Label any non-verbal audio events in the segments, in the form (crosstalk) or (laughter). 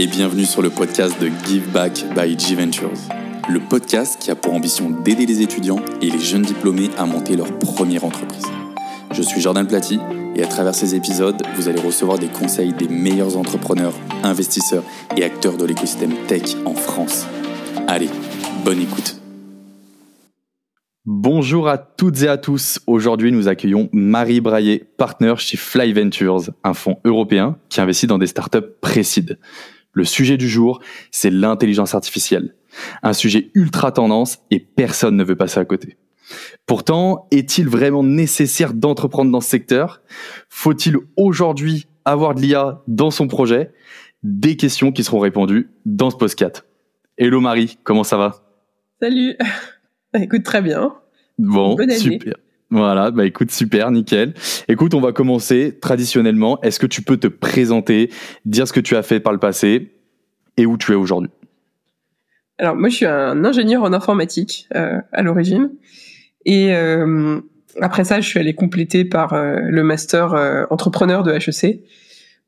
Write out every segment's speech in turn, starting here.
Et bienvenue sur le podcast de Give Back by G Ventures, le podcast qui a pour ambition d'aider les étudiants et les jeunes diplômés à monter leur première entreprise. Je suis Jordan Platy et à travers ces épisodes, vous allez recevoir des conseils des meilleurs entrepreneurs, investisseurs et acteurs de l'écosystème tech en France. Allez, bonne écoute. Bonjour à toutes et à tous. Aujourd'hui, nous accueillons Marie Braillet, partenaire chez Fly Ventures, un fonds européen qui investit dans des startups précides. Le sujet du jour, c'est l'intelligence artificielle. Un sujet ultra tendance et personne ne veut passer à côté. Pourtant, est-il vraiment nécessaire d'entreprendre dans ce secteur? Faut-il aujourd'hui avoir de l'IA dans son projet? Des questions qui seront répondues dans ce podcast. Hello Marie, comment ça va? Salut (laughs) Écoute, très bien. Bon, super. Voilà, bah écoute, super, nickel. Écoute, on va commencer traditionnellement. Est-ce que tu peux te présenter, dire ce que tu as fait par le passé et où tu es aujourd'hui? Alors, moi, je suis un ingénieur en informatique euh, à l'origine. Et euh, après ça, je suis allé compléter par euh, le master entrepreneur de HEC,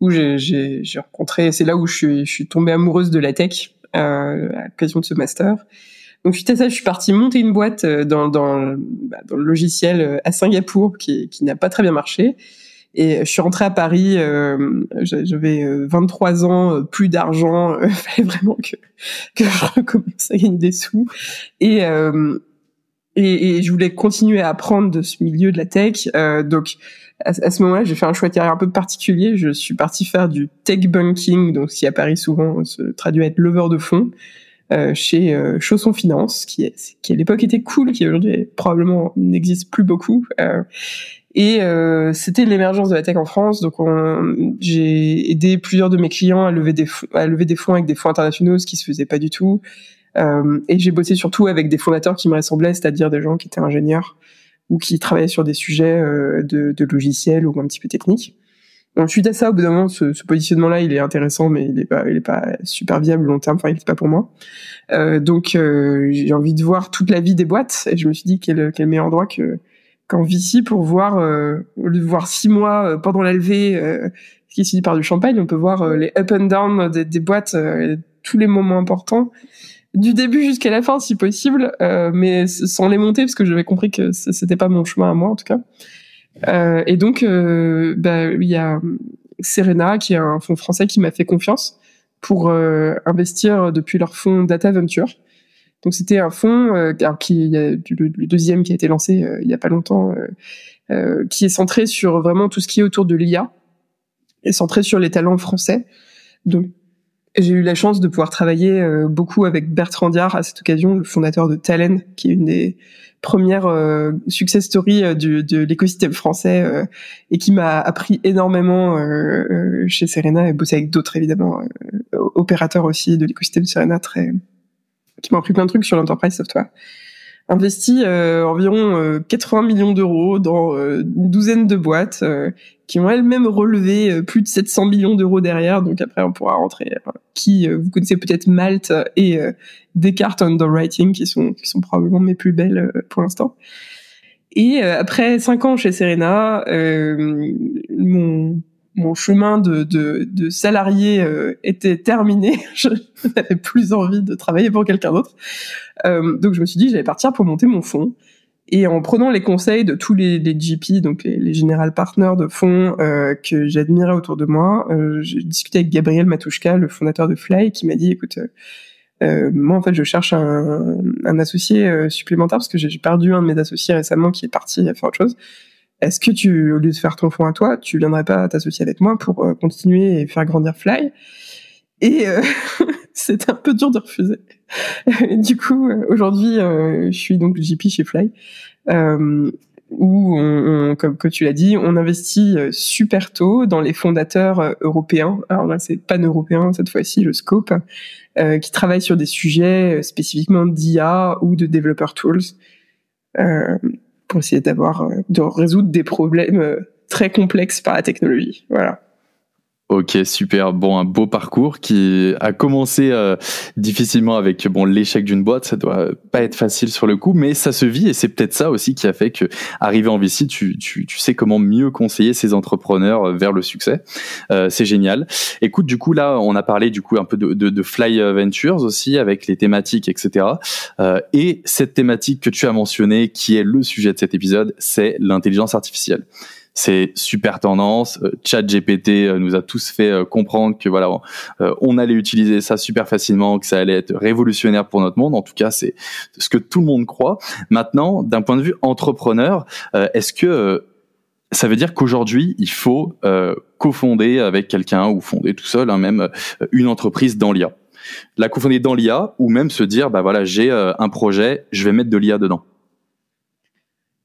où j'ai rencontré, c'est là où je suis, je suis tombée amoureuse de la tech à l'occasion de ce master. Donc suite à ça, je suis partie monter une boîte euh, dans, dans, bah, dans le logiciel euh, à Singapour qui, qui n'a pas très bien marché. Et je suis rentrée à Paris, euh, j'avais 23 ans, plus d'argent, (laughs) il fallait vraiment que, que je recommence à gagner des sous. Et, euh, et, et, je voulais continuer à apprendre de ce milieu de la tech. Euh, donc à, ce moment-là, j'ai fait un choix de carrière un peu particulier. Je suis partie faire du tech banking, donc ce à Paris souvent se traduit à être lever de fonds. Euh, chez euh, Chausson Finance, qui, est, qui à l'époque était cool, qui aujourd'hui probablement n'existe plus beaucoup. Euh, et euh, c'était l'émergence de la tech en France. Donc j'ai aidé plusieurs de mes clients à lever des à lever des fonds avec des fonds internationaux, ce qui se faisait pas du tout. Euh, et j'ai bossé surtout avec des fondateurs qui me ressemblaient, c'est-à-dire des gens qui étaient ingénieurs ou qui travaillaient sur des sujets de, de logiciels ou un petit peu techniques. Ensuite à ça, au bout d'un moment, ce, ce positionnement-là, il est intéressant, mais il est pas, il est pas super viable long terme. Enfin, il est pas pour moi. Euh, donc, euh, j'ai envie de voir toute la vie des boîtes, et je me suis dit quel, quel meilleur endroit que qu'en VC pour voir, euh, au lieu de voir six mois euh, pendant la levée, euh, ce qui est suivi par du champagne, on peut voir euh, les up and down des, des boîtes, tous les moments importants du début jusqu'à la fin si possible, mais sans les monter parce que j'avais compris que c'était pas mon chemin à moi en tout cas. Euh, et donc, euh, bah, il y a Serena, qui est un fonds français qui m'a fait confiance pour euh, investir depuis leur fonds Data Venture. Donc c'était un fonds euh, qui il y a le, deuxième qui a été lancé euh, il y a pas longtemps, euh, qui est centré sur vraiment tout ce qui est autour de l'IA et centré sur les talents français. Donc j'ai eu la chance de pouvoir travailler beaucoup avec Bertrand Diard à cette occasion, le fondateur de Talent, qui est une des première euh, success story euh, du, de l'écosystème français euh, et qui m'a appris énormément euh, chez Serena et bossé avec d'autres évidemment opérateurs aussi de l'écosystème Serena très qui m'ont appris plein de trucs sur l'enterprise software investi environ 80 millions d'euros dans une douzaine de boîtes qui ont elles-mêmes relevé plus de 700 millions d'euros derrière. Donc après, on pourra rentrer. qui vous connaissez peut-être Malte et Descartes Underwriting, qui sont, qui sont probablement mes plus belles euh, pour l'instant. Et euh, après cinq ans chez Serena, euh, mon, mon chemin de, salarié euh, était terminé. (laughs) je n'avais plus envie de travailler pour quelqu'un d'autre. Euh, donc je me suis dit j'allais partir pour monter mon fonds. Et en prenant les conseils de tous les, les GP, donc les, général partners de fonds euh, que j'admirais autour de moi, j'ai discuté avec Gabriel Matouchka, le fondateur de Fly, qui m'a dit écoute moi, en fait, je cherche un, un associé supplémentaire parce que j'ai perdu un de mes associés récemment qui est parti à faire autre chose. Est-ce que tu, au lieu de faire ton fonds à toi, tu viendrais pas t'associer avec moi pour euh, continuer et faire grandir Fly? Et euh, (laughs) c'était un peu dur de refuser. du coup, aujourd'hui, je suis donc JP chez Fly où, comme tu l'as dit, on investit super tôt dans les fondateurs européens. Alors là, c'est pan-européen cette fois-ci, le scope, euh, qui travaillent sur des sujets euh, spécifiquement d'IA ou de developer tools euh, pour essayer d'avoir, de résoudre des problèmes très complexes par la technologie. Voilà. Ok, super. Bon, un beau parcours qui a commencé euh, difficilement avec bon l'échec d'une boîte. Ça doit pas être facile sur le coup, mais ça se vit et c'est peut-être ça aussi qui a fait que arrivé en VC, tu, tu, tu sais comment mieux conseiller ces entrepreneurs euh, vers le succès. Euh, c'est génial. Écoute, du coup là, on a parlé du coup un peu de, de, de Fly Ventures aussi avec les thématiques, etc. Euh, et cette thématique que tu as mentionnée, qui est le sujet de cet épisode, c'est l'intelligence artificielle c'est super tendance. Euh, ChatGPT euh, nous a tous fait euh, comprendre que voilà, on allait utiliser ça super facilement, que ça allait être révolutionnaire pour notre monde. En tout cas, c'est ce que tout le monde croit. Maintenant, d'un point de vue entrepreneur, est-ce que ça veut dire qu'aujourd'hui, il faut cofonder avec quelqu'un ou fonder tout seul, hein, même une entreprise dans l'IA. La cofonder dans l'IA ou même se dire, bah voilà, j'ai un projet, je vais mettre de l'IA dedans.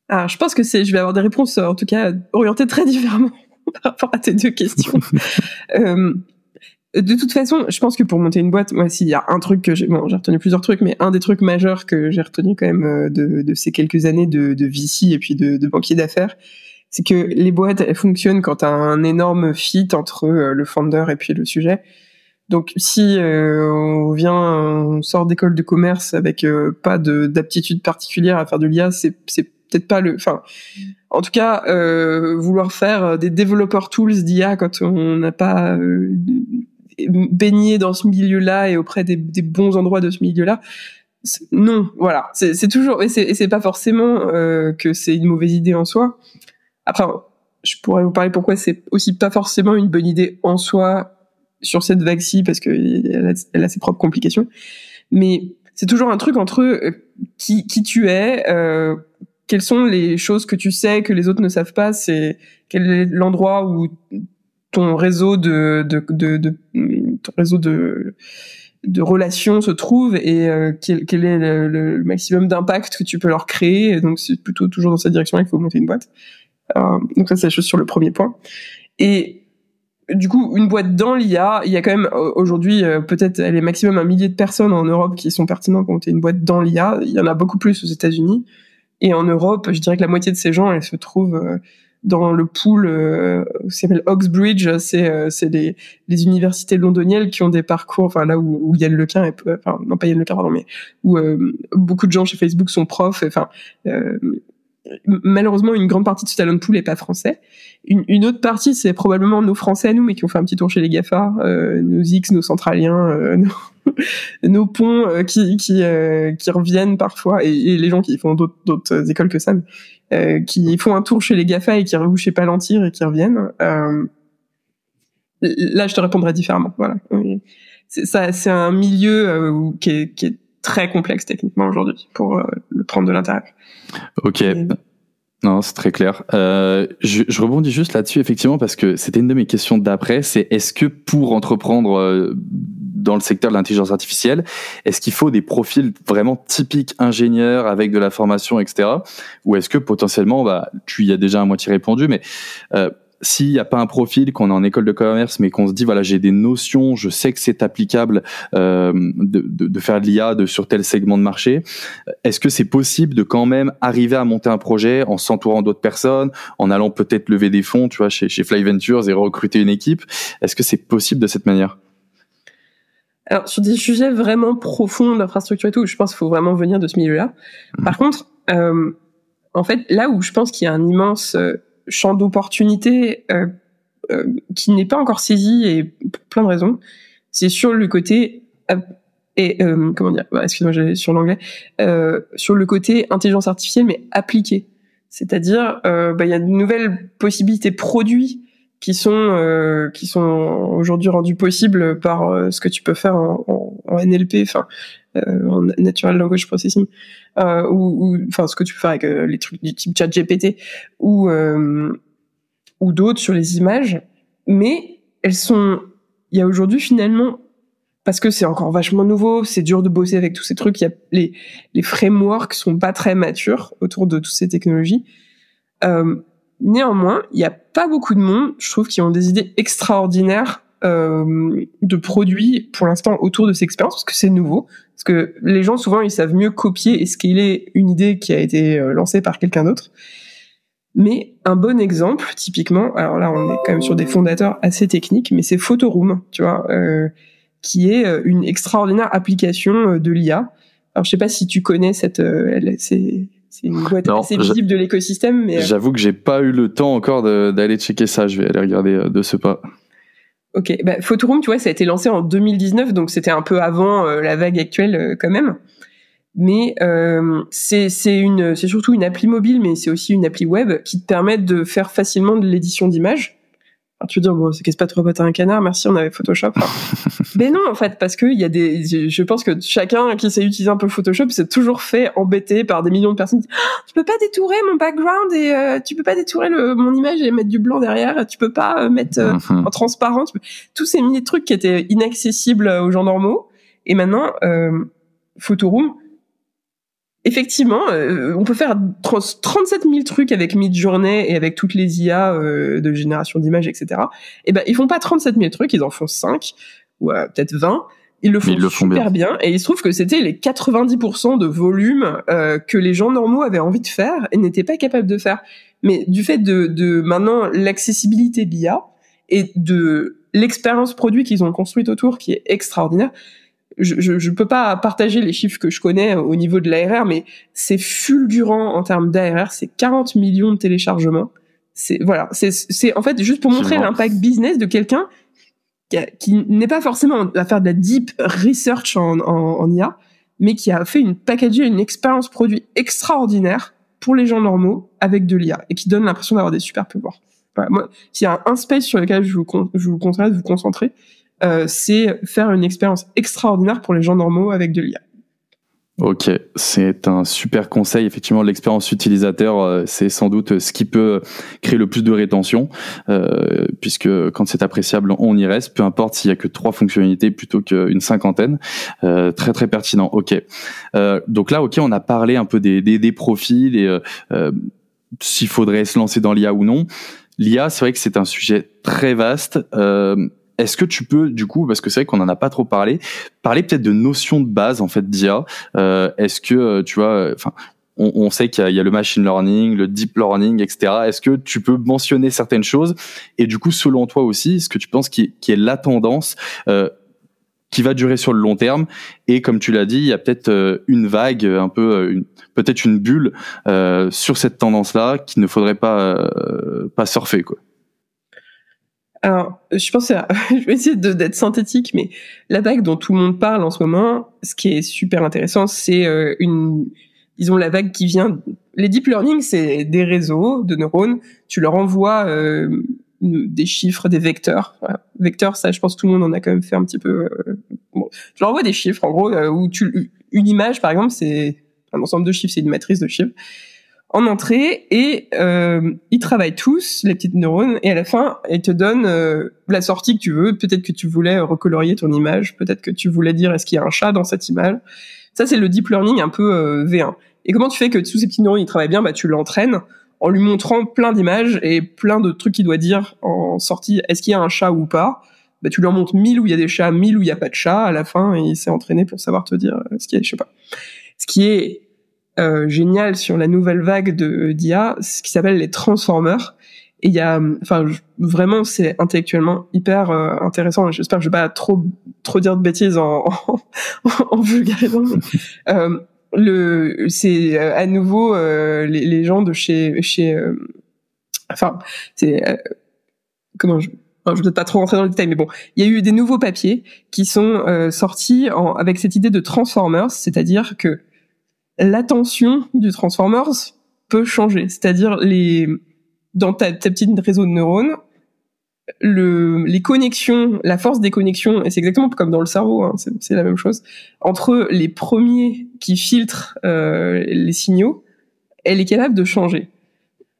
Alors, je pense que c'est, je vais avoir des réponses, en tout cas, orientées très différemment (laughs) par rapport à tes deux questions. (laughs) euh, de toute façon, je pense que pour monter une boîte, moi, s'il y a un truc que j'ai, bon, j'ai retenu plusieurs trucs, mais un des trucs majeurs que j'ai retenu quand même euh, de, de, ces quelques années de, de VC et puis de, de banquier d'affaires, c'est que les boîtes, elles fonctionnent quand t'as un énorme fit entre euh, le founder et puis le sujet. Donc, si euh, on vient, on sort d'école de commerce avec pas de, d'aptitude particulière à faire de l'IA, c'est peut-être pas le. Enfin, en tout cas, euh, vouloir faire euh, des développeurs tools d'IA quand on n'a pas euh, baigné dans ce milieu-là et auprès des, bons endroits de ce milieu-là, non. Voilà, c'est toujours et c'est pas forcément euh, que c'est une mauvaise idée en soi. Après, je pourrais vous parler pourquoi c'est aussi pas forcément une bonne idée en soi sur cette vaccine parce que elle a ses propres complications, mais c'est toujours un truc entre euh, qui, qui tu es, euh, quelles sont les choses que tu sais que les autres ne savent pas? C'est quel est l'endroit où ton réseau de, réseau de relations se trouve et euh, quel, est le, maximum d'impact que tu peux leur créer? donc c'est plutôt toujours dans cette direction-là qu'il faut monter une boîte. Euh, donc ça c'est la chose sur le premier point. Et du coup, une boîte dans l'IA, il y a quand même aujourd'hui euh, peut-être elle est maximum un millier de personnes en Europe qui sont pertinentes pour monter une boîte dans l'IA. Il y en a beaucoup plus aux États-Unis. Et en Europe, je dirais que la moitié de ces gens, elles se trouvent euh, dans le pool euh, qui s'appelle Oxbridge, c'est euh, c'est les, les universités londoniennes qui ont des parcours, enfin là où, où Yann Lequin, est, enfin non pas Yann Lequin pardon, mais où euh, beaucoup de gens chez Facebook sont profs, enfin malheureusement une grande partie de ce talent pool est pas français. Une, une autre partie c'est probablement nos Français nous, mais qui ont fait un petit tour chez les Gafa, nos X, nos Centraliens, nos, (laughs) nos ponts euh, qui qui, euh, qui reviennent parfois et, les gens qui font d'autres écoles que ça, euh, qui font un tour chez les Gafa et qui reviennent chez Palantir et qui reviennent. là, je te répondrai différemment. Voilà. Ça, c'est un milieu qui est, qui est très complexe techniquement aujourd'hui pour le prendre de l'intérieur. Ok. Non, c'est très clair. Euh, je, je, rebondis juste là-dessus, effectivement, parce que c'était une de mes questions d'après, c'est est-ce que pour entreprendre euh, dans le secteur de l'intelligence artificielle, est-ce qu'il faut des profils vraiment typiques ingénieurs avec de la formation, etc. Ou est-ce que potentiellement, bah, tu y as déjà à moitié répondu, mais euh, s'il n'y a pas un profil qu'on est en école de commerce, mais qu'on se dit voilà j'ai des notions, je sais que c'est applicable euh, de, de, de, faire de l'IA de sur tel segment de marché, est-ce que c'est possible de quand même arriver à monter un projet en s'entourant d'autres personnes, en allant peut-être lever des fonds, tu vois, chez, chez Fly Ventures et recruter une équipe? Est-ce que c'est possible de cette manière? Alors sur des sujets vraiment profonds d'infrastructure et tout, je pense qu'il faut vraiment venir de ce milieu-là. Mmh. Par contre, euh, en fait, là où je pense qu'il y a un immense euh, champ d'opportunité euh, euh, qui n'est pas encore saisi et pour plein de raisons, c'est sur le côté euh, et comment dire, bah, excuse-moi, sur l'anglais, sur le côté intelligence artificielle mais appliquée. C'est-à-dire, bah, il y a de nouvelles possibilités produits qui sont qui sont aujourd'hui rendues possibles par ce que tu peux faire en, NLP, enfin en Natural Language Processing, euh, ou, enfin ce que tu peux faire avec euh, les trucs du type chat GPT ou euh, ou d'autres sur les images, mais elles sont, il y a aujourd'hui finalement parce que c'est encore vachement nouveau, c'est dur de bosser avec tous ces trucs. Il y a les les frameworks sont pas très matures autour de toutes ces technologies. Euh, néanmoins, il n'y a pas beaucoup de monde, je trouve, qui ont des idées extraordinaires euh, de produits pour l'instant autour de ces expériences parce que c'est nouveau. Parce que les gens souvent ils savent mieux copier et scaler une idée qui a été euh, lancée par quelqu'un d'autre. Mais un bon exemple, typiquement, alors là on est quand même sur des fondateurs assez techniques, mais c'est Photoroom, tu vois, euh, qui est euh, une extraordinaire application euh, de l'IA. Alors je sais pas si tu connais cette, c'est c'est une boîte assez visible de l'écosystème. Mais j'avoue que j'ai pas eu le temps encore d'aller checker ça. Je vais aller regarder de ce pas. Ok, bah, Photoroom, tu vois, ça a été lancé en 2019, donc c'était un peu avant la vague actuelle quand même mais euh, c'est une c'est surtout une appli mobile mais c'est aussi une appli web qui te permet de faire facilement de l'édition d'images tu veux dire bon c'est qu'est-ce pas trop un canard? Merci on avait Photoshop. (laughs) Mais non en fait parce que il y a des je pense que chacun qui sait utiliser un peu Photoshop s'est toujours fait embêter par des millions de personnes qui disent, oh, tu peux pas détourer mon background et euh, tu peux pas détourer le, mon image et mettre du blanc derrière tu peux pas euh, mettre euh, mhm. en transparent tous ces milliers de trucs qui étaient inaccessibles aux gens normaux. Et maintenant Photoroom effectivement, euh, on peut faire 37 000 trucs avec Midjourney et avec toutes les IA euh, de génération d'images, etc. Et ben, ils font pas 37 000 trucs, ils en font 5 ou euh, peut-être 20. Ils le font super bien. et il se trouve que c'était les 90% de volume que les gens normaux avaient envie de faire et n'étaient pas capables de faire. Mais du fait de, de maintenant l'accessibilité de l'IA et de l'expérience produit qu'ils ont construite autour qui est extraordinaire, je, ne peux pas partager les chiffres que je connais au niveau de l'ARR, mais c'est fulgurant en termes d'ARR, c'est 40 millions de téléchargements. C'est voilà, c'est en fait juste pour montrer l'impact business de quelqu'un qui, n'est pas forcément à faire de la deep research en, en, IA, mais qui a fait une packaging, une expérience produit extraordinaire pour les gens normaux avec de l'IA et qui donne l'impression d'avoir des super pouvoirs. moi, s'il y a un space sur lequel je vous, je vous conseille de vous concentrer, euh, c'est faire une expérience extraordinaire pour les gens normaux avec de l'IA. Ok, c'est un super conseil. Effectivement, l'expérience utilisateur, euh, c'est sans doute ce qui peut créer le plus de rétention, euh, puisque quand c'est appréciable, on y reste, peu importe s'il y a que trois fonctionnalités plutôt qu'une cinquantaine. Euh, très très pertinent. Ok. Euh, donc là, ok, on a parlé un peu des, des, des profils et euh, s'il faudrait se lancer dans l'IA ou non. L'IA, c'est vrai que c'est un sujet très vaste. Euh, est-ce que tu peux, du coup, parce que c'est vrai qu'on en a pas trop parlé, parler peut-être de notions de base en fait d'IA. Euh, Est-ce que euh, tu vois, euh, enfin, on, on, sait qu'il y, y, a le machine learning, le deep learning, etc. Est-ce que tu peux mentionner certaines choses Et du coup, selon toi aussi, ce que tu penses qui, qui est la tendance euh, qui va durer sur le long terme et comme tu l'as dit, il y a peut-être euh, une vague, un peu, peut-être une bulle euh, sur cette tendance-là qu'il ne faudrait pas pas surfer quoi. Alors, je pense, à, (laughs) je vais essayer d'être synthétique, mais la vague dont tout le monde parle en ce moment, ce qui est super intéressant, c'est euh, une, disons la vague qui vient. Les deep learning, c'est des réseaux de neurones. Tu leur envoies euh, des chiffres, des vecteurs. Vecteurs, ça, je pense que tout le monde en a quand même fait un petit peu. Euh, bon, tu leur envoies des chiffres, en gros, où tu, une image, par exemple, c'est un ensemble de chiffres, c'est une matrice de chiffres en entrée et euh, ils travaillent tous les petites neurones et à la fin ils te donnent euh, la sortie que tu veux. Peut-être que tu voulais recolorier ton image, peut-être que tu voulais dire est-ce qu'il y a un chat dans cette image? Ça c'est le deep learning un peu euh, V1. Et comment tu fais que tous ces petits neurones ils travaillent bien? Bah tu l'entraînes en lui montrant plein d'images et plein de trucs qu'il doit dire en sortie. Est-ce qu'il y a un chat ou pas? Bah, tu en montres mille où il y a des chats, mille où il n'y a pas de chats à la fin, il s'est entraîné pour savoir te dire ce qui est, je sais pas. Ce qui est euh, génial sur la nouvelle vague de d'IA, ce qui s'appelle les transformers. Et il y a, enfin, vraiment, c'est intellectuellement hyper euh, intéressant. J'espère que je vais pas trop trop dire de bêtises en en, (laughs) en vulgarisant. (laughs) euh, le, c'est euh, à nouveau les, les, gens de chez chez, enfin, c'est comment je je ne vais pas trop rentrer dans le détail, mais bon, il y a eu des nouveaux papiers qui sont sortis en, avec cette idée de transformers, c'est-à-dire que l'attention du Transformers peut changer. C'est-à-dire les dans ta, petite réseau de neurones, le, les connexions, la force des connexions, et c'est exactement comme dans le cerveau, hein, c'est la même chose, entre les premiers qui filtrent euh, les signaux, elle est capable de changer.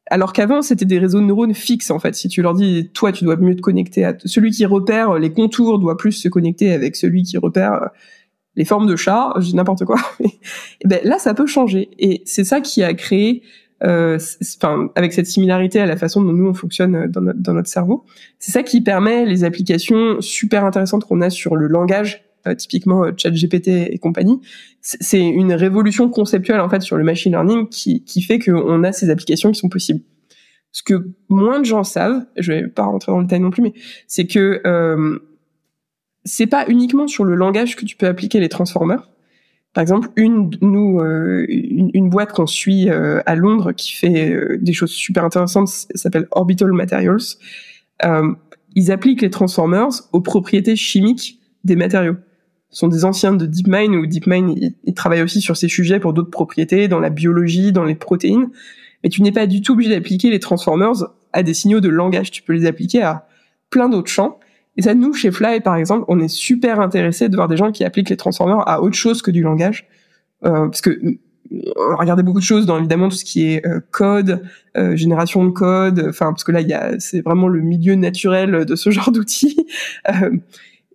Alors qu'avant, c'était des réseaux de neurones fixes, en fait. Si tu leur dis, toi, tu dois mieux te connecter à celui qui repère les contours doit plus se connecter avec celui qui repère les formes de chat, n'importe quoi. (laughs) ben là, ça peut changer. Et c'est ça qui a créé, euh, enfin, avec cette similarité à la façon dont nous on fonctionne dans notre, dans notre cerveau, c'est ça qui permet les applications super intéressantes qu'on a sur le langage, euh, typiquement euh, ChatGPT et compagnie. C'est une révolution conceptuelle en fait sur le machine learning qui, qui fait qu'on a ces applications qui sont possibles. ce que moins de gens savent, je vais pas rentrer dans le détail non plus, mais c'est que euh, c'est pas uniquement sur le langage que tu peux appliquer les transformers. Par exemple, une nous euh, une, boîte qu'on suit euh, à Londres qui fait euh, des choses super intéressantes s'appelle Orbital Materials. ils appliquent les transformers aux propriétés chimiques des matériaux. Ce sont des anciens de DeepMind ou DeepMind ils, ils travaillent aussi sur ces sujets pour d'autres propriétés dans la biologie, dans les protéines. Mais tu n'es pas du tout obligé d'appliquer les transformers à des signaux de langage. Tu peux les appliquer à plein d'autres champs. Et ça, nous, chez Fly, par exemple, on est super intéressé de voir des gens qui appliquent les transformers à autre chose que du langage. Euh, parce que on a regardé beaucoup de choses dans évidemment tout ce qui est euh, code, euh, génération de code. Enfin, parce que là, il y a, c'est vraiment le milieu naturel de ce (laughs) genre d'outils. Euh,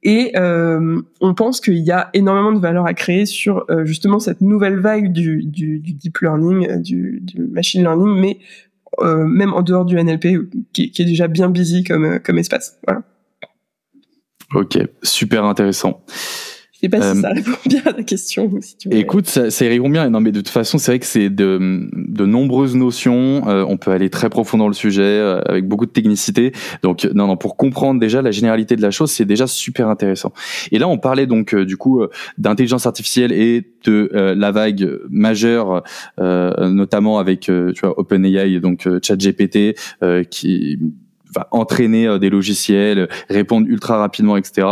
et euh, on pense qu'il y a énormément de valeur à créer sur euh, justement cette nouvelle vague du, du, du deep learning, euh, du, du, machine learning, mais euh, même en dehors du NLP, qui, qui, est déjà bien busy comme, comme espace. Voilà. Ok, super intéressant. Je sais pas si euh, ça répond (laughs) bien à ta question. Si tu. Écoute, ça, ça répond bien. Non, mais de toute façon, c'est vrai que c'est de, de nombreuses notions. Euh, on peut aller très profond dans le sujet euh, avec beaucoup de technicité. Donc, non, non, pour comprendre déjà la généralité de la chose, c'est déjà super intéressant. Et là, on parlait donc du coup d'intelligence artificielle et de la vague majeure, notamment avec tu vois OpenAI, donc ChatGPT, qui va entraîner des logiciels, répondre ultra rapidement, etc.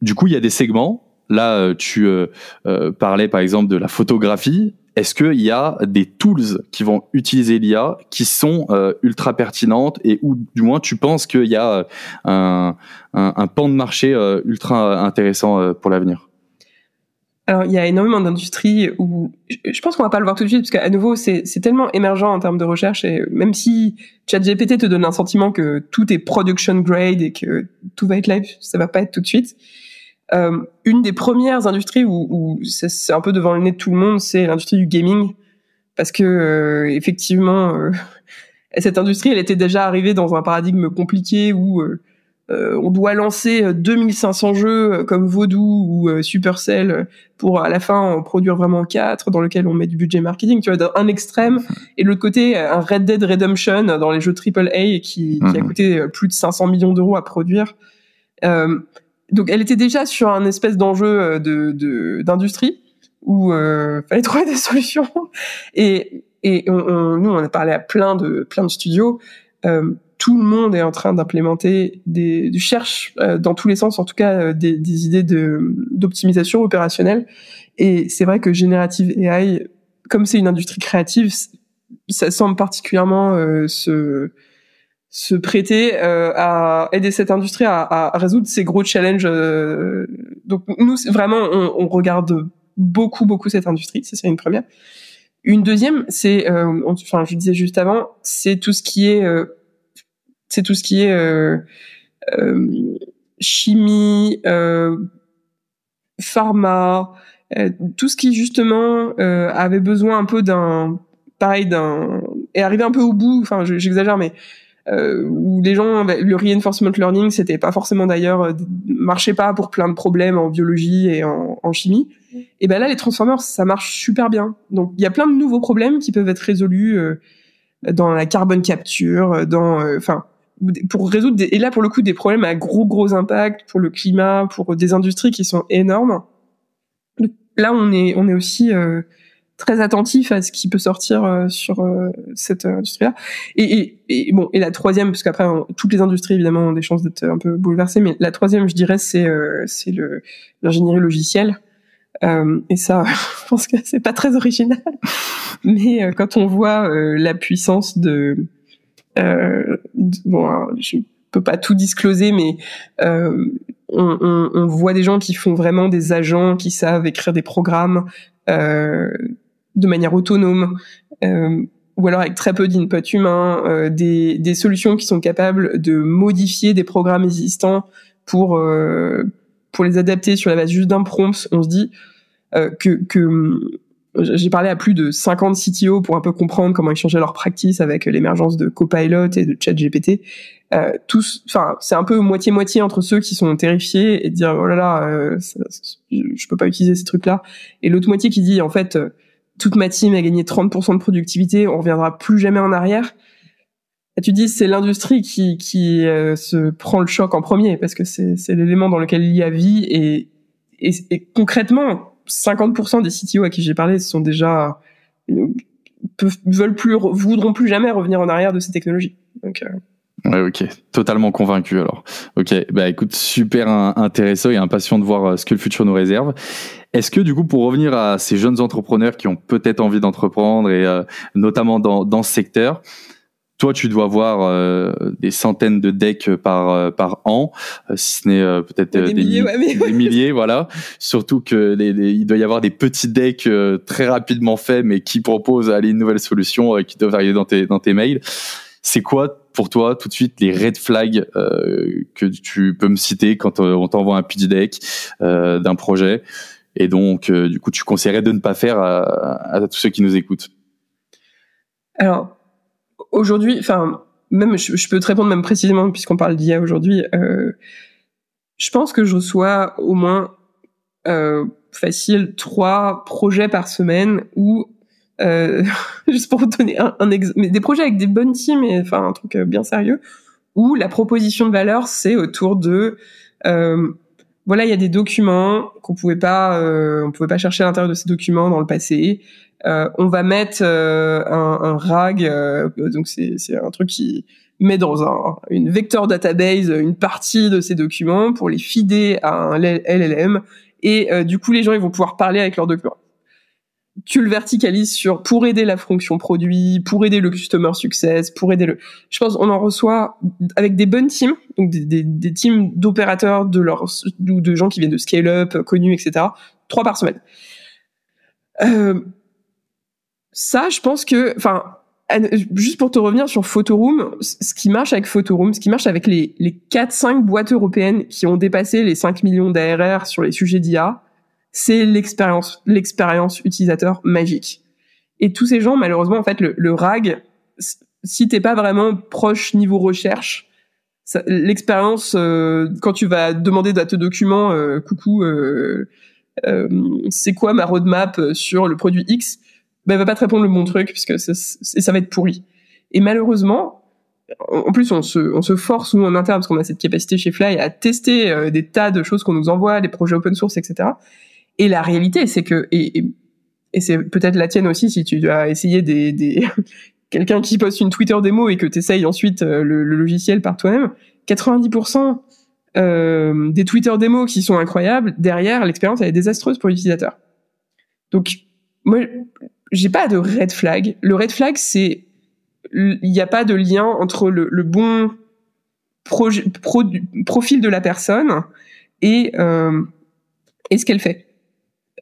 Du coup, il y a des segments. Là, euh, tu euh, euh, parlais par exemple de la photographie. Est-ce qu'il y a des tools qui vont utiliser l'IA qui sont ultra pertinentes et où du moins tu penses qu'il y a un, un, un, pan de marché ultra intéressant pour l'avenir? Alors, il y a énormément d'industries où je pense qu'on va pas le voir tout de suite parce qu'à nouveau, c'est tellement émergent en termes de recherche et même si ChatGPT te donne un sentiment que tout est production grade et que tout va être live, ça va pas être tout de suite. Euh, une des premières industries où, c'est un peu devant le nez de tout le monde, c'est l'industrie du gaming, parce que euh, effectivement, euh, (laughs) cette industrie, elle était déjà arrivée dans un paradigme compliqué où euh, euh, on doit lancer 2500 jeux comme Vodou ou Supercell pour à la fin en produire vraiment quatre, dans lequel on met du budget marketing. Tu vois, d'un extrême et de l'autre côté, un Red Dead Redemption dans les jeux AAA qui, qui a mhm. coûté plus de 500 millions d'euros à produire. Euh, donc elle était déjà sur un espèce d'enjeu euh, de d'industrie où euh, fallait (laughs) trouver des solutions et et on, nous on a parlé à plein de plein de studios euh, tout le monde est en train d'implémenter des du cherche euh, dans tous les sens en tout cas euh, des, des idées de d'optimisation opérationnelle et c'est vrai que générative AI comme c'est une industrie créative ça semble particulièrement se se prêter euh, à aider cette industrie à, à, résoudre ces gros challenges. Euh, donc nous, vraiment, on, on, regarde beaucoup, beaucoup cette industrie. Ça, c'est une première. Une deuxième, c'est, euh, enfin, je disais juste avant, c'est tout ce qui est, euh, c'est tout ce qui est euh, chimie, pharma, tout ce qui justement avait besoin un peu d'un, pareil, d'un, est arrivé un peu au bout. Enfin, j'exagère, mais euh, où les gens, bah, le reinforcement learning, c'était pas forcément d'ailleurs, euh, marchait pas pour plein de problèmes en biologie et en, chimie. Et ben là, les transformers, ça marche super bien. Donc il y a plein de nouveaux problèmes qui peuvent être résolus euh, dans la carbone capture, dans, euh, enfin, pour résoudre des, et là pour le coup des problèmes à gros gros impact pour le climat, pour des industries qui sont énormes. Là, on est on est aussi très attentif à ce qui peut sortir euh, sur euh, cette industrie-là. Et, et, et, bon, et la troisième, parce qu'après toutes les industries évidemment ont des chances d'être un peu bouleversées, mais la troisième, je dirais, c'est euh, c'est le l'ingénierie logicielle. et ça, (laughs) je pense que c'est pas très original, mais quand on voit la puissance de, bon, alors, je peux pas tout discloser, mais on, on, voit des gens qui font vraiment des agents qui savent écrire des programmes euh, de manière autonome, euh, ou alors avec très peu d'input humain, euh, des, solutions qui sont capables de modifier des programmes existants pour euh, pour les adapter sur la base juste d'un prompt. On se dit que j'ai parlé à plus de 50 CTO pour un peu comprendre comment ils changeaient leur practice avec l'émergence de Copilot et de ChatGPT. Euh, tous, enfin, c'est un peu moitié moitié entre ceux qui sont terrifiés et dire oh là là, euh, je peux pas utiliser ces trucs-là, et l'autre moitié qui dit en fait toute ma team a gagné 30% de productivité, on reviendra plus jamais en arrière. tu dis c'est l'industrie qui, qui euh, se prend le choc en premier parce que c'est, c'est l'élément dans lequel il y a vie et, et concrètement 50% des CTO à qui j'ai parlé sont déjà peuvent, veulent plus voudront plus jamais revenir en arrière de ces technologies. Donc euh, Ouais, ok, totalement convaincu alors. Ok, bah écoute, super intéressant et impatient de voir euh, ce que le futur nous réserve. Est-ce que du coup, pour revenir à ces jeunes entrepreneurs qui ont peut-être envie d'entreprendre et euh, notamment dans, dans ce secteur, toi, tu dois avoir euh, des centaines de decks par par an, si ce n'est peut-être des, milliers, des milliers, voilà. Surtout que les, il doit y avoir des petits decks très rapidement faits, mais qui proposent aller une nouvelle solution, qui doivent arriver dans tes dans tes mails. C'est quoi pour toi tout de suite les red flags euh, que tu peux me citer quand euh, on t'envoie un pitch deck euh, d'un projet? Et donc du coup tu conseillerais de ne pas faire à, tous ceux qui nous écoutent? Alors aujourd'hui, enfin même je, peux te répondre même précisément puisqu'on parle d'IA aujourd'hui. je pense que je reçois au moins facile trois projets par semaine où euh, (laughs) juste pour donner un, un exemple, mais des projets avec des bonnes teams, et, enfin un truc euh, bien sérieux, où la proposition de valeur c'est autour de euh, voilà, il y a des documents qu'on pouvait pas, euh, on pouvait pas chercher à l'intérieur de ces documents dans le passé. Euh, on va mettre euh, un, RAG, donc c'est un truc qui met dans un, une vector database une partie de ces documents pour les feeder à un LLM et du coup les gens ils vont pouvoir parler avec leurs documents tu le verticalises sur pour aider la fonction produit, pour aider le customer success, pour aider le. Je pense on en reçoit avec des bonnes teams, donc des, des, des teams d'opérateurs de leur ou de gens qui viennent de scale up connus, etc. Trois par semaine. Euh, ça, je pense que, enfin, juste pour te revenir sur Photoroom, ce qui marche avec Photoroom, ce qui marche avec les les quatre cinq boîtes européennes qui ont dépassé les 5 millions d'ARR sur les sujets d'IA c'est l'expérience, l'expérience utilisateur magique. Et tous ces gens, malheureusement, en fait, le, le RAG, si t'es pas vraiment proche niveau recherche, l'expérience euh, quand tu vas demander à tes documents, euh, coucou, euh, euh, c'est quoi ma roadmap sur le produit X, ben elle va pas te répondre le bon truc puisque ça, ça va être pourri. Et malheureusement, en plus, on se, on se force nous en interne parce qu'on a cette capacité chez Fly à tester des tas de choses qu'on nous envoie, des projets open source, etc. Et la réalité, c'est que, et, et, c'est peut-être la tienne aussi si tu dois essayer des, (laughs) quelqu'un qui poste une Twitter démo et que tu essayes ensuite euh, le, logiciel par toi-même, 90% euh, des Twitter démos qui sont incroyables, derrière, l'expérience elle est désastreuse pour l'utilisateur. Donc, moi, j'ai pas de red flag. Le red flag, c'est il n'y a pas de lien entre le, bon profil de la personne et, euh, et ce qu'elle fait.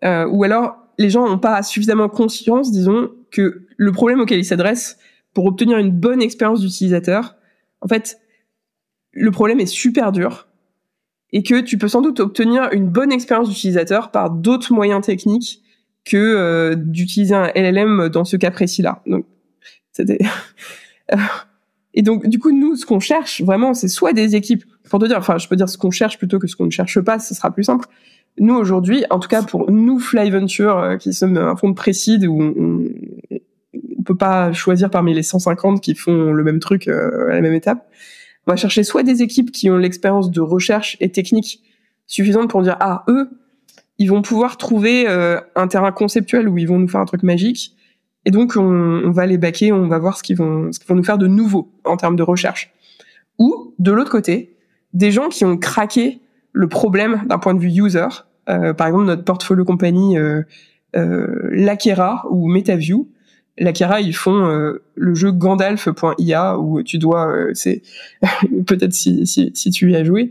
Euh, ou alors les gens n'ont pas suffisamment conscience, disons, que le problème auquel ils s'adressent pour obtenir une bonne expérience d'utilisateur, en fait, le problème est super dur et que tu peux sans doute obtenir une bonne expérience d'utilisateur par d'autres moyens techniques que euh, d'utiliser un LLM dans ce cas précis-là. Donc, c'était (laughs) et donc du coup nous, ce qu'on cherche vraiment, c'est soit des équipes. Pour te dire, enfin, je peux dire ce qu'on cherche plutôt que ce qu'on ne cherche pas, ce sera plus simple nous aujourd'hui, en tout cas pour nous Fly Venture, euh, qui sommes un fonds de précide où on, on, peut pas choisir parmi les 150 qui font le même truc euh, à la même étape, on va chercher soit des équipes qui ont l'expérience de recherche et technique suffisante pour dire ah eux ils vont pouvoir trouver euh, un terrain conceptuel où ils vont nous faire un truc magique et donc on, on va les baquer, on va voir ce qu'ils vont ce qu'ils vont nous faire de nouveau en termes de recherche. Ou de l'autre côté, des gens qui ont craqué le problème d'un point de vue user. Euh, par exemple, notre portfolio compagnie euh, euh, Lakera ou MetaView. Lakera, ils font euh, le jeu Gandalf.ia où tu dois, euh, c'est (laughs) peut-être si, si, si, tu y as joué,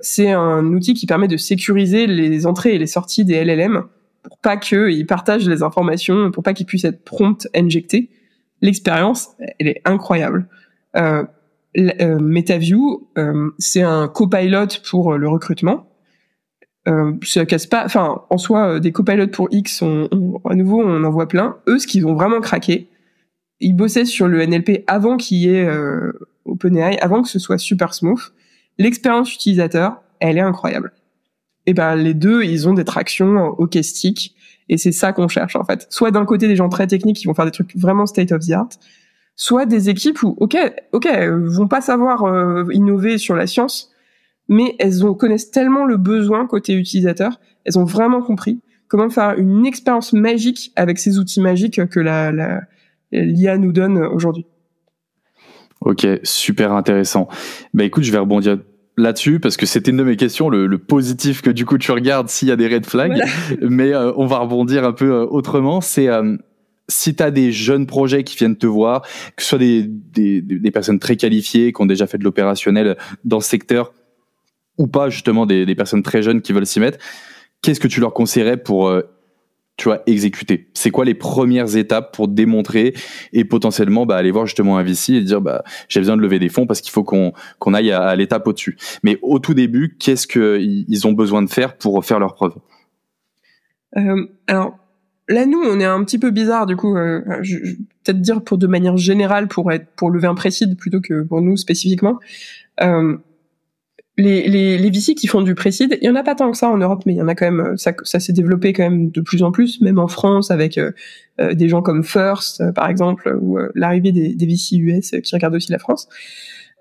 c'est un outil qui permet de sécuriser les entrées et les sorties des LLM pour pas qu'ils partagent les informations, pour pas qu'ils puissent être prompt injectés. L'expérience, elle est incroyable. Euh, euh, MetaView, euh, c'est un copilot pour le recrutement. Euh, ça casse pas, enfin, en soi, euh, des copilotes pour X, on, à nouveau, on en voit plein. Eux, ce qu'ils ont vraiment craqué, ils bossaient sur le NLP avant qu'il y ait euh, OpenAI, avant que ce soit super smooth. L'expérience utilisateur, elle est incroyable. Et ben, les deux, ils ont des tractions hockeystiques, et c'est ça qu'on cherche en fait. Soit d'un côté des gens très techniques qui vont faire des trucs vraiment state of the art, soit des équipes où, ok, ok, vont pas savoir innover sur la science, mais elles ont, connaissent tellement le besoin côté utilisateur, elles ont vraiment compris comment faire une expérience magique avec ces outils magiques que la, la l'IA nous donne aujourd'hui. Ok, super intéressant. Bah écoute, je vais rebondir là-dessus parce que c'était une de mes questions, le, positif que du coup tu regardes s'il y a des red flags. (laughs) Mais euh, on va rebondir un peu euh, autrement. C'est euh, si tu as des jeunes projets qui viennent te voir, que ce soit des, des, personnes très qualifiées qui ont déjà fait de l'opérationnel dans ce secteur ou pas justement des, des personnes très jeunes qui veulent s'y mettre, qu'est-ce que tu leur conseillerais pour tu vois, exécuter? C'est quoi les premières étapes pour démontrer et potentiellement bah, aller voir justement un VC et dire bah, j'ai besoin de lever des fonds parce qu'il faut qu'on qu'on aille à, l'étape au-dessus. Mais au tout début, qu'est-ce qu'ils ont besoin de faire pour faire leurs preuves euh, Alors là, nous, on est un petit peu bizarre du coup. Euh, je, peut-être dire pour de manière générale pour être pour lever un précide plutôt que pour nous spécifiquement. Euh, les, les, les VC qui font du précide, il y en a pas tant que ça en Europe, mais il y en a quand même. Ça, ça s'est développé quand même de plus en plus, même en France avec euh, euh, des gens comme First, euh, par exemple, ou l'arrivée des, des VC US qui regardent aussi la France.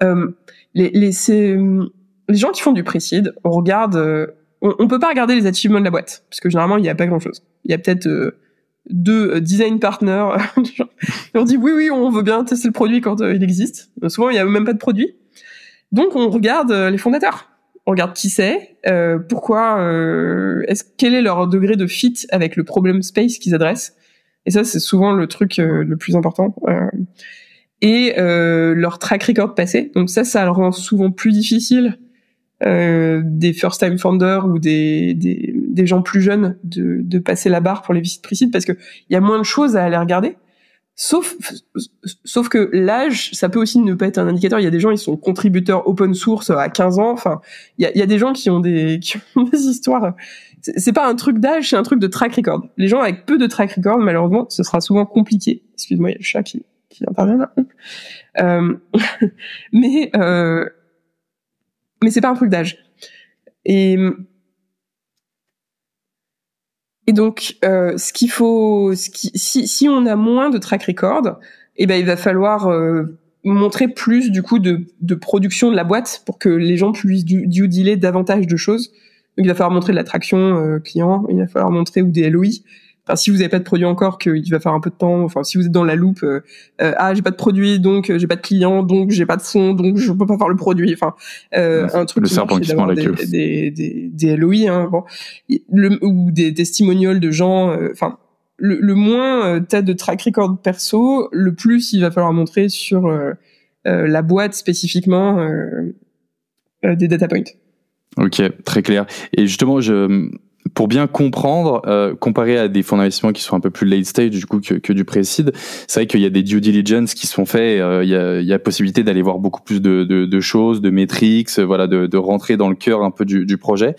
les, les, les gens qui font du précide, on regarde. On, on, peut pas regarder les achievements de la boîte parce que généralement il y a pas grand chose. Il y a peut-être deux design partners. (laughs) on dit oui oui on veut bien tester le produit quand il existe. Souvent il y a même pas de produit. Donc on regarde euh, les fondateurs, on regarde qui c'est, euh, pourquoi, euh, est-ce quel est leur degré de fit avec le problème space qu'ils adressent. Et ça c'est souvent le truc le plus important. et leur track record passé. Donc ça, ça rend souvent plus difficile des first time founders ou des, des, des gens plus jeunes de, de passer la barre pour les visites précises parce que il y a moins de choses à aller regarder. Sauf, sauf que l'âge, ça peut aussi ne pas être un indicateur. Il y a des gens, ils sont contributeurs open source à 15 ans. Enfin, il y a, il y a des gens qui ont des, (laughs) qui ont des histoires. C'est pas un truc d'âge, c'est un truc de track record. Les gens avec peu de track record, malheureusement, ce sera souvent compliqué. Excuse-moi, il y a le chat qui, qui intervient là. Euh, (laughs) mais, euh, mais c'est pas un truc d'âge. Et et donc, euh, ce qu'il faut, ce qui, si, on a moins de track record, eh ben il va falloir euh, montrer plus du coup de, production de la boîte pour que les gens puissent du, du dealer davantage de choses. Il va falloir montrer de l'attraction euh, client, il va falloir montrer ou des LOI, si vous n'avez pas de produit encore, qu'il va faire un peu de temps. Enfin, si vous êtes dans la loupe, euh, euh ah j'ai pas de produit, donc euh, j'ai pas de client, donc j'ai pas de fond, donc je peux pas faire le produit. Enfin, euh, un truc le serpent qui la queue. Des, des, des, LOI, hein, bon, le, ou des testimonials de gens. Euh, enfin, le, le, moins t'as de track record perso, le plus il va falloir montrer sur la boîte spécifiquement des data points. Ok, très clair. Et justement, je pour bien comprendre, euh, comparé à des fonds d'investissement qui sont un peu plus late stage du coup que, que du précide, c'est vrai qu'il y a des due diligence qui sont faits. Euh, il, y a, il y a possibilité d'aller voir beaucoup plus de, de, de choses, de métriques, voilà, de, de, rentrer dans le cœur un peu du, du projet.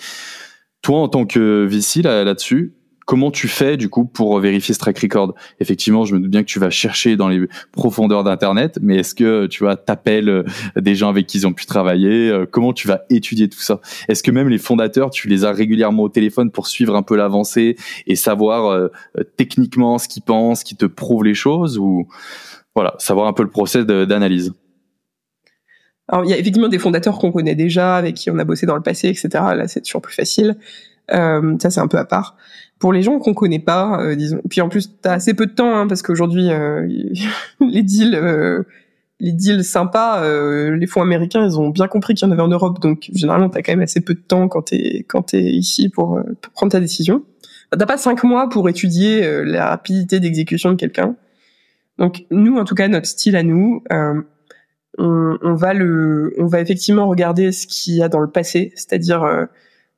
Toi, en tant que VC là, là-dessus, Comment tu fais du coup pour vérifier ce track record? Effectivement, je me doute bien que tu vas chercher dans les profondeurs d'Internet, mais est-ce que tu vois t'appelles euh, des gens avec qui ils ont pu travailler euh, Comment tu vas étudier tout ça? Est-ce que même les fondateurs, tu les as régulièrement au téléphone pour suivre un peu l'avancée et savoir euh, techniquement ce qu'ils pensent, qui te prouvent les choses ou voilà, savoir un peu le process d'analyse? Alors, il y a effectivement des fondateurs qu'on connaît déjà, avec qui on a bossé dans le passé, etc. Là, c'est toujours plus facile. Euh, ça, c'est un peu à part pour les gens qu'on connaît pas, euh, disons. Puis en plus, t'as assez peu de temps hein, parce qu'aujourd'hui, euh, (laughs) les deals, euh, les deals sympas, euh, les fonds américains, ils ont bien compris qu'il y en avait en Europe. Donc généralement, t'as quand même assez peu de temps quand t'es quand t'es ici pour, pour, prendre ta décision. T'as pas cinq mois pour étudier la rapidité d'exécution de quelqu'un. Donc nous, en tout cas, notre style à nous. On, on, va le, on va effectivement regarder ce qu'il y a dans le passé, c'est-à-dire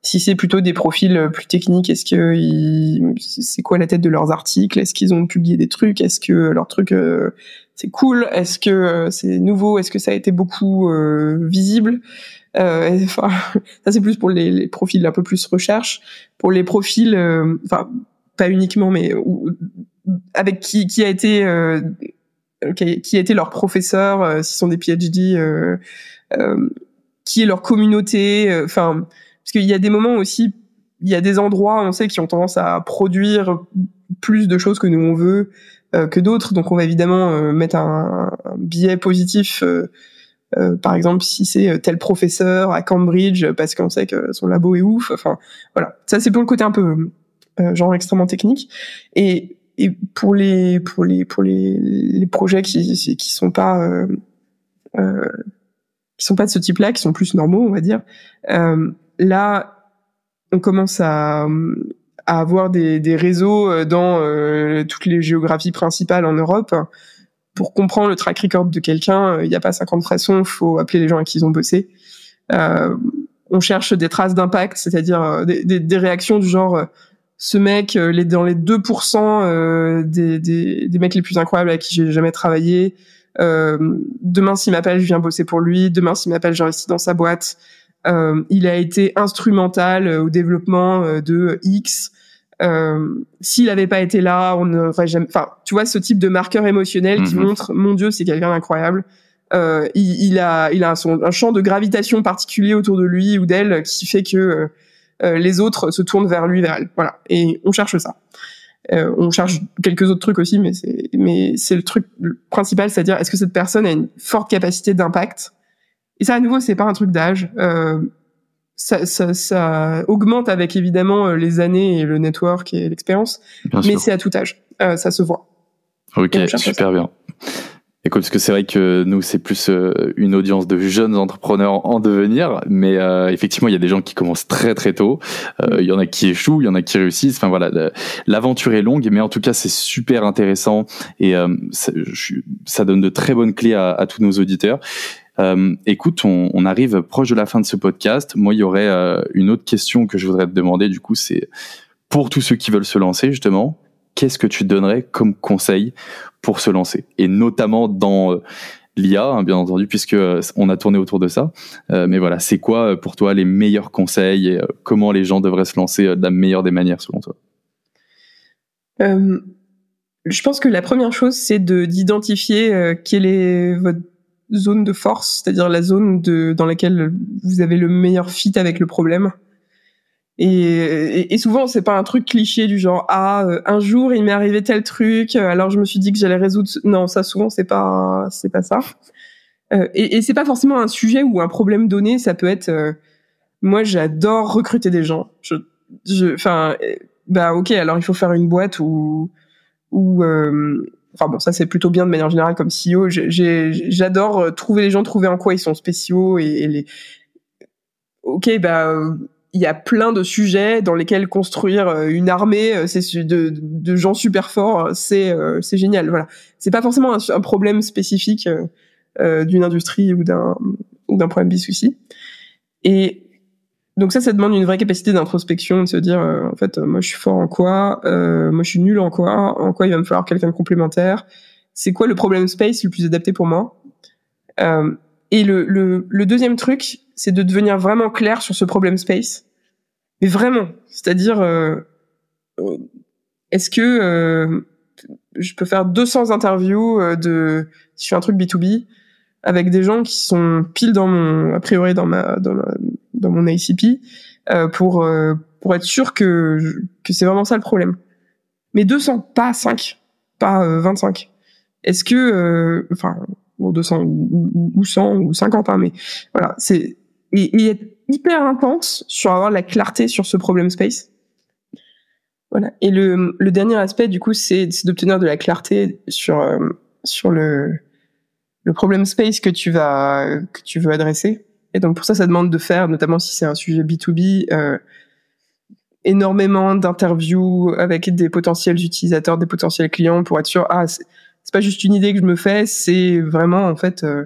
si c'est plutôt des profils euh, plus techniques, est-ce que c'est quoi la tête de leurs articles? Est-ce qu'ils ont publié des trucs? Est-ce que leur truc euh, c'est cool? Est-ce que euh, c'est nouveau? Est-ce que ça a été beaucoup visible? Enfin, (laughs) ça c'est plus pour les, les, profils un peu plus recherche. Pour les profils, enfin pas uniquement, mais avec qui, qui a été qui a été leur professeur, s'ils sont des PhD, qui est leur communauté, enfin parce qu'il y a des moments aussi, il y a des endroits, on sait, qui ont tendance à produire plus de choses que nous on veut. que d'autres. Donc on va évidemment mettre un, un, biais positif. par exemple, si c'est tel professeur à Cambridge, parce qu'on sait que son labo est ouf. Enfin, voilà. Ça, c'est pour le côté un peu genre extrêmement technique. Et, et pour les pour les pour les, les projets qui qui sont pas euh, qui sont pas de ce type-là, qui sont plus normaux, on va dire. Euh, là, on commence à, à avoir des, des, réseaux euh, dans euh, toutes les géographies principales en Europe. Pour comprendre le track record de quelqu'un, il n'y a pas 50 façons, faut appeler les gens à qui ils ont bossé. Euh, on cherche des traces d'impact, c'est-à-dire des, des, réactions du genre ce mec les, dans les 2% des, des, mecs les plus incroyables avec qui j'ai jamais travaillé, euh, demain s'il m'appelle, je viens bosser pour lui. Demain s'il m'appelle, j'investis dans sa boîte. Euh, il a été instrumental euh, au développement euh, de X. Euh, s'il n'avait pas été là, on n'aurait jamais. Enfin, tu vois ce type de marqueur émotionnel qui mhm. montre, mon Dieu, c'est quelqu'un d'incroyable. Euh, il, il, a, il a son, un champ de gravitation particulier autour de lui ou d'elle qui fait que les autres se tournent vers lui, vers elle. Voilà. Et on cherche ça. Euh, on cherche quelques autres trucs aussi, mais c'est mais c'est le truc principal, c'est-à-dire est-ce que cette personne a une forte capacité d'impact? Et ça, à nouveau, c'est pas un truc d'âge. Euh, ça, ça, ça, augmente avec évidemment euh, les années et le network et l'expérience, mais c'est à tout âge. Euh, ça se voit. Ok, super bien. Écoute, parce que c'est vrai que nous, c'est plus euh, une audience de jeunes entrepreneurs en devenir, mais euh, effectivement, il y a des gens qui commencent très très tôt. Euh, il y en a qui échouent, il y en a qui réussissent. Enfin voilà, l'aventure est longue, mais en tout cas, c'est super intéressant et ça, ça, donne de très bonnes clés à, à tous nos auditeurs. Écoute, on, on, arrive proche de la fin de ce podcast. Moi, il y aurait une autre question que je voudrais te demander. Du coup, c'est pour tous ceux qui veulent se lancer, justement, qu'est-ce que tu donnerais comme conseil pour se lancer? Et notamment dans euh, l'IA, hein, bien entendu, puisque euh, on a tourné autour de ça. Euh, mais voilà, c'est quoi pour toi les meilleurs conseils et comment les gens devraient se lancer de la meilleure des manières selon toi? Je pense que la première chose, c'est de d'identifier quelle est votre zone de force, c'est-à-dire la zone de, dans laquelle vous avez le meilleur fit avec le problème. Et, et, souvent, c'est pas un truc cliché du genre ah euh, un jour il m'est arrivé tel truc, euh, alors je me suis dit que j'allais résoudre. Non, ça souvent c'est pas c'est pas ça. Euh, et, et c'est pas forcément un sujet ou un problème donné. Ça peut être euh, moi j'adore recruter des gens. Je enfin bah ok alors il faut faire une boîte ou ou enfin bon ça c'est plutôt bien de manière générale comme CEO. J'adore trouver les gens, trouver en quoi ils sont spéciaux et, les ok bah il y a plein de sujets dans lesquels construire euh, une armée euh, de, de, gens super forts, c'est euh, c'est génial. Voilà, c'est pas forcément un, problème spécifique euh, d'une industrie ou d'un ou d'un problème B2C. Et donc ça, ça demande une vraie capacité d'introspection, de se dire en fait, moi je suis fort en quoi, moi je suis nul en quoi, en quoi il va me falloir quelqu'un de complémentaire. C'est quoi le problème space le plus adapté pour moi? Et le, le, le deuxième truc, c'est de devenir vraiment clair sur ce problème space. Mais vraiment, c'est-à-dire, euh, euh, est-ce que euh, je peux faire 200 interviews de, si je fais un truc B2B, avec des gens qui sont pile dans mon, a priori dans ma, dans, dans mon ICP, pour pour être sûr que que c'est vraiment ça le problème. Mais 200, pas 5, pas 25. Est-ce que, enfin, bon, 200 ou, 100 ou 50, hein, mais voilà, c'est et, être hyper intense sur avoir la clarté sur ce problème space. Voilà. Et le, le dernier aspect, du coup, c'est d'obtenir de la clarté sur euh, sur le le problème space que tu vas que tu veux adresser. Et donc pour ça, ça demande de faire, notamment si c'est un sujet B2B, euh, énormément d'interviews avec des potentiels utilisateurs, des potentiels clients pour être sûr, ah, c'est pas juste une idée que je me fais, c'est vraiment en fait euh,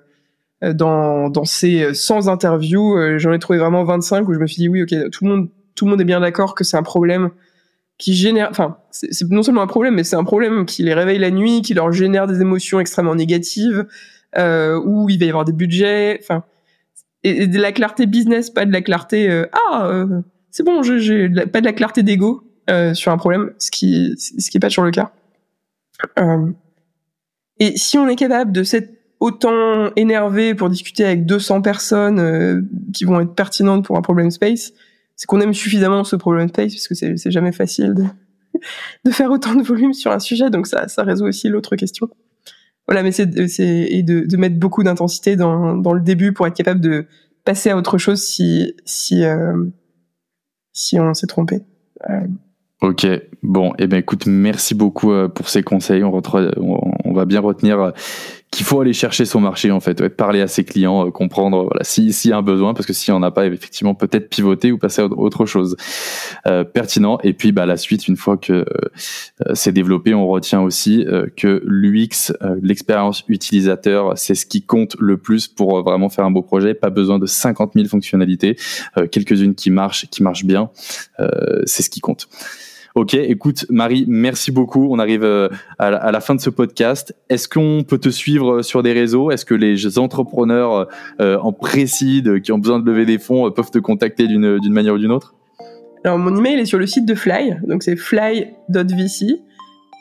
euh, dans, dans ces 100 interviews, euh, j'en ai trouvé vraiment 25 où je me suis dit oui, ok, tout le monde, tout le monde est bien d'accord que c'est un problème qui génère, enfin, c'est non seulement un problème, mais c'est un problème qui les réveille la nuit, qui leur génère des émotions extrêmement négatives, euh, où il va y avoir des budgets, enfin, et, de la clarté business, pas de la clarté, euh, ah, euh, c'est bon, j'ai pas de la clarté d'ego sur un problème, ce qui, ce qui est pas toujours le cas. et si on est capable de cette autant énervé pour discuter avec 200 personnes qui vont être pertinentes pour un problème space, c'est qu'on aime suffisamment ce problème space, parce que c'est jamais facile (laughs) de faire autant de volume sur un sujet, donc ça, ça résout aussi l'autre question. Voilà, mais c'est et de, de mettre beaucoup d'intensité dans, dans le début pour être capable de passer à autre chose si si euh, si on s'est trompé. Euh, Ok, bon, eh ben écoute, merci beaucoup euh, pour ces conseils. On, on, va bien retenir euh, qu'il faut aller chercher son marché en fait, parler à ses clients, euh, comprendre voilà s'il y a un besoin, parce que s'il n'y en a pas, effectivement peut-être pivoter ou passer à autre chose pertinent. Et puis bah la suite, une fois que c'est développé, on retient aussi que l'UX, l'expérience utilisateur, c'est ce qui compte le plus pour vraiment faire un beau projet. Pas besoin de 50 000 fonctionnalités, quelques-unes qui marchent, qui marchent bien, c'est ce qui compte. Ok, écoute, Marie, merci beaucoup. On arrive euh, à la, fin de ce podcast. Est-ce qu'on peut te suivre euh, sur des réseaux? Est-ce que les entrepreneurs euh, en précide qui ont besoin de lever des fonds peuvent te contacter d'une manière ou d'une autre? Alors, mon email est sur le site de Fly, donc c'est fly.vc.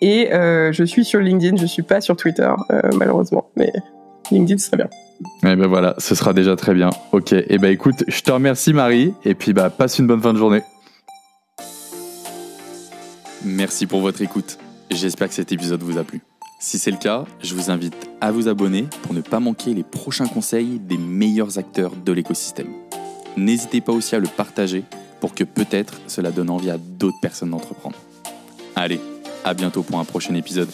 Et je suis sur LinkedIn, je suis pas sur Twitter, malheureusement. Mais LinkedIn, ce serait bien. Et eh ben voilà, ce sera déjà très bien. Ok, et eh ben écoute, je te remercie Marie, et puis bah passe une bonne fin de journée. Merci pour votre écoute. J'espère que cet épisode vous a plu. Si c'est le cas, je vous invite à vous abonner pour ne pas manquer les prochains conseils des meilleurs acteurs de l'écosystème. N'hésitez pas aussi à le partager pour que peut-être cela donne envie à d'autres personnes d'entreprendre. Allez, à bientôt pour un prochain épisode.